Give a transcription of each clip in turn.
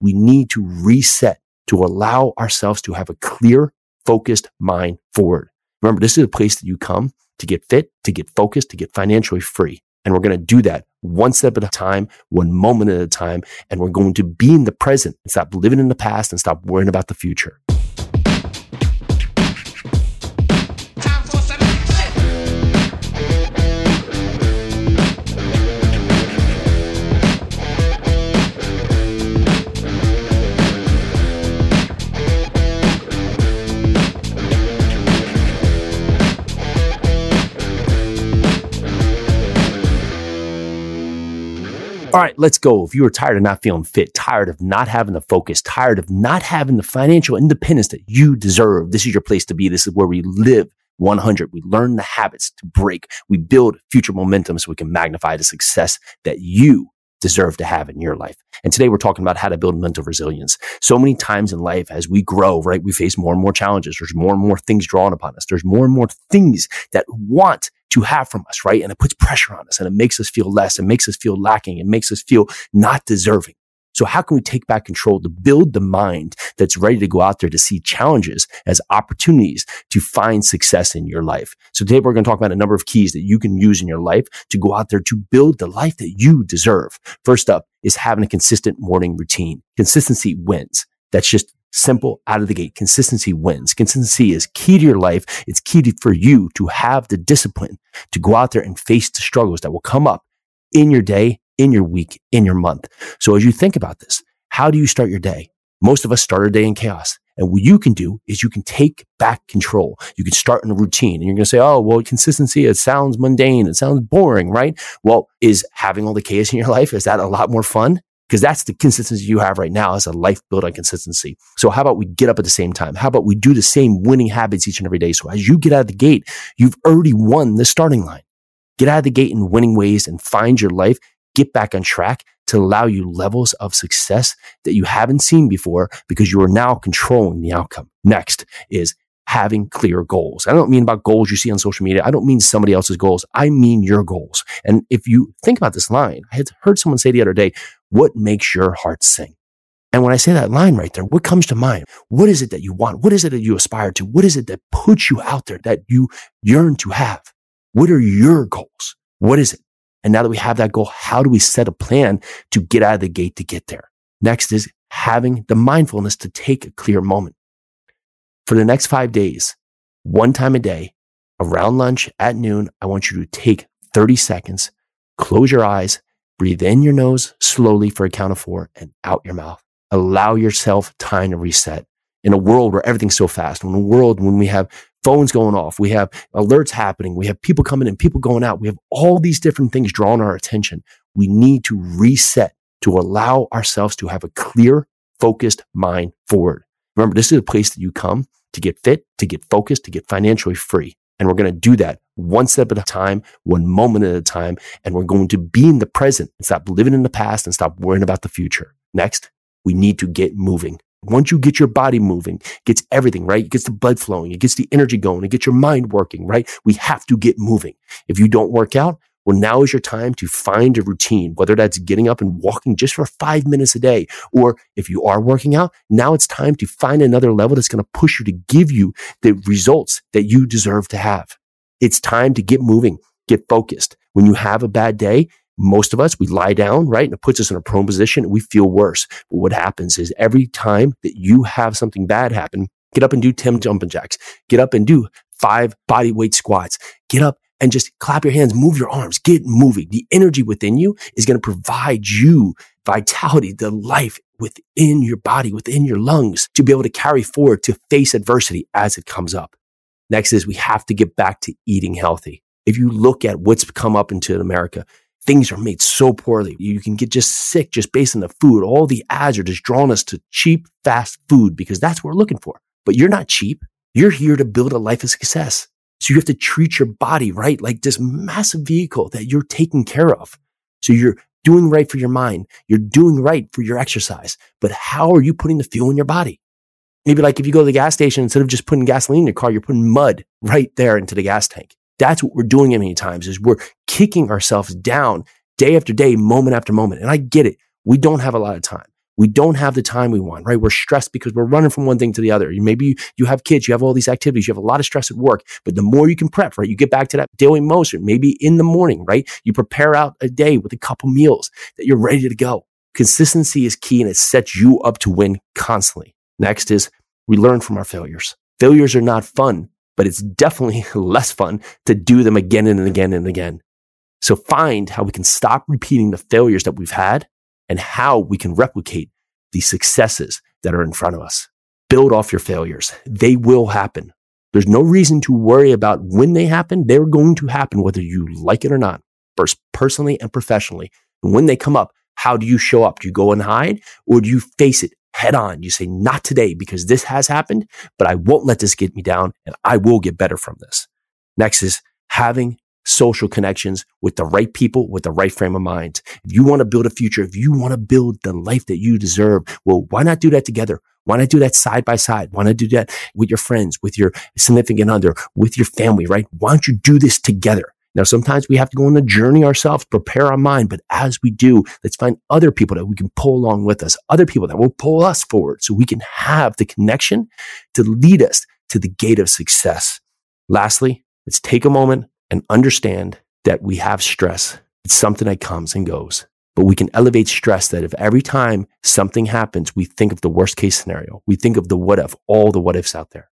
we need to reset to allow ourselves to have a clear, focused mind forward. Remember, this is a place that you come to get fit, to get focused, to get financially free. And we're going to do that one step at a time, one moment at a time. And we're going to be in the present and stop living in the past and stop worrying about the future. Let's go. If you are tired of not feeling fit, tired of not having the focus, tired of not having the financial independence that you deserve, this is your place to be. This is where we live 100. We learn the habits to break. We build future momentum so we can magnify the success that you deserve to have in your life. And today we're talking about how to build mental resilience. So many times in life, as we grow, right, we face more and more challenges. There's more and more things drawn upon us. There's more and more things that want to have from us, right? And it puts pressure on us and it makes us feel less. It makes us feel lacking. It makes us feel not deserving. So how can we take back control to build the mind that's ready to go out there to see challenges as opportunities to find success in your life? So today we're going to talk about a number of keys that you can use in your life to go out there to build the life that you deserve. First up is having a consistent morning routine. Consistency wins. That's just simple out of the gate. Consistency wins. Consistency is key to your life. It's key to, for you to have the discipline to go out there and face the struggles that will come up in your day, in your week, in your month. So as you think about this, how do you start your day? Most of us start our day in chaos. And what you can do is you can take back control. You can start in a routine and you're going to say, Oh, well, consistency, it sounds mundane. It sounds boring, right? Well, is having all the chaos in your life, is that a lot more fun? Because that's the consistency you have right now as a life built on consistency. So how about we get up at the same time? How about we do the same winning habits each and every day? So as you get out of the gate, you've already won the starting line. Get out of the gate in winning ways and find your life. Get back on track to allow you levels of success that you haven't seen before because you are now controlling the outcome. Next is having clear goals. I don't mean about goals you see on social media. I don't mean somebody else's goals. I mean your goals. And if you think about this line, I had heard someone say the other day, what makes your heart sing? And when I say that line right there, what comes to mind? What is it that you want? What is it that you aspire to? What is it that puts you out there that you yearn to have? What are your goals? What is it? And now that we have that goal, how do we set a plan to get out of the gate to get there? Next is having the mindfulness to take a clear moment. For the next five days, one time a day, around lunch at noon, I want you to take 30 seconds, close your eyes, breathe in your nose slowly for a count of four and out your mouth. Allow yourself time to reset in a world where everything's so fast. In a world when we have phones going off, we have alerts happening, we have people coming in, people going out, we have all these different things drawing our attention. We need to reset to allow ourselves to have a clear, focused mind forward. Remember, this is a place that you come to get fit, to get focused, to get financially free. And we're going to do that one step at a time, one moment at a time. And we're going to be in the present and stop living in the past and stop worrying about the future. Next, we need to get moving. Once you get your body moving, gets everything, right? It gets the blood flowing. It gets the energy going. It gets your mind working, right? We have to get moving. If you don't work out, well, now is your time to find a routine, whether that's getting up and walking just for five minutes a day. Or if you are working out, now it's time to find another level that's going to push you to give you the results that you deserve to have. It's time to get moving, get focused. When you have a bad day, most of us, we lie down, right? And it puts us in a prone position and we feel worse. But what happens is every time that you have something bad happen, get up and do 10 jumping jacks, get up and do five body weight squats, get up and just clap your hands, move your arms, get moving. The energy within you is going to provide you vitality, the life within your body, within your lungs to be able to carry forward to face adversity as it comes up. Next is we have to get back to eating healthy. If you look at what's come up into America, things are made so poorly. You can get just sick just based on the food. All the ads are just drawing us to cheap, fast food because that's what we're looking for. But you're not cheap. You're here to build a life of success. So you have to treat your body, right? Like this massive vehicle that you're taking care of. So you're doing right for your mind. You're doing right for your exercise. But how are you putting the fuel in your body? Maybe like if you go to the gas station, instead of just putting gasoline in your car, you're putting mud right there into the gas tank. That's what we're doing many times is we're kicking ourselves down day after day, moment after moment. And I get it. We don't have a lot of time. We don't have the time we want, right? We're stressed because we're running from one thing to the other. Maybe you have kids, you have all these activities, you have a lot of stress at work, but the more you can prep, right? You get back to that daily motion, maybe in the morning, right? You prepare out a day with a couple meals that you're ready to go. Consistency is key and it sets you up to win constantly. Next is we learn from our failures. Failures are not fun, but it's definitely less fun to do them again and again and again. So find how we can stop repeating the failures that we've had and how we can replicate the successes that are in front of us. Build off your failures. They will happen. There's no reason to worry about when they happen. They're going to happen whether you like it or not, first personally and professionally. And when they come up, how do you show up? Do you go and hide or do you face it head on? You say, not today because this has happened, but I won't let this get me down and I will get better from this. Next is having social connections with the right people, with the right frame of mind. If you want to build a future, if you want to build the life that you deserve, well, why not do that together? Why not do that side by side? Why not do that with your friends, with your significant other, with your family, right? Why don't you do this together? Now, sometimes we have to go on the journey ourselves, prepare our mind. But as we do, let's find other people that we can pull along with us, other people that will pull us forward so we can have the connection to lead us to the gate of success. Lastly, let's take a moment and understand that we have stress. It's something that comes and goes. But we can elevate stress that if every time something happens, we think of the worst case scenario, we think of the what if, all the what ifs out there.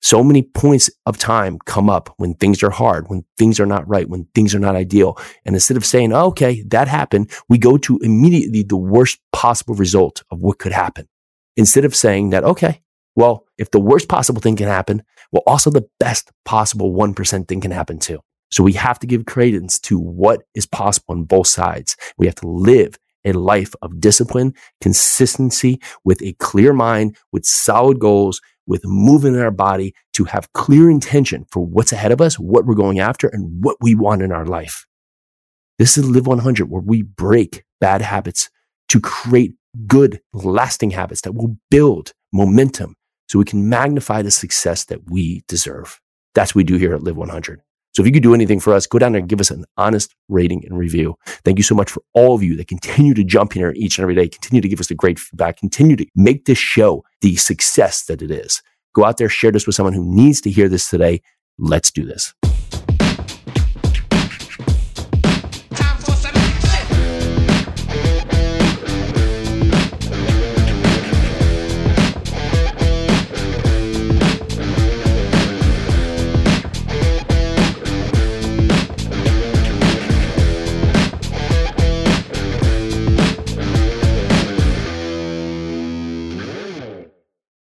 So many points of time come up when things are hard, when things are not right, when things are not ideal. And instead of saying, oh, okay, that happened, we go to immediately the worst possible result of what could happen. Instead of saying that, okay, well, if the worst possible thing can happen, well, also the best possible 1% thing can happen too. So we have to give credence to what is possible on both sides. We have to live a life of discipline, consistency with a clear mind, with solid goals, with moving in our body to have clear intention for what's ahead of us, what we're going after and what we want in our life. This is Live 100 where we break bad habits to create good, lasting habits that will build momentum so we can magnify the success that we deserve. That's what we do here at Live 100. So if you could do anything for us, go down there and give us an honest rating and review. Thank you so much for all of you that continue to jump in here each and every day, continue to give us the great feedback, continue to make this show the success that it is. Go out there, share this with someone who needs to hear this today. Let's do this.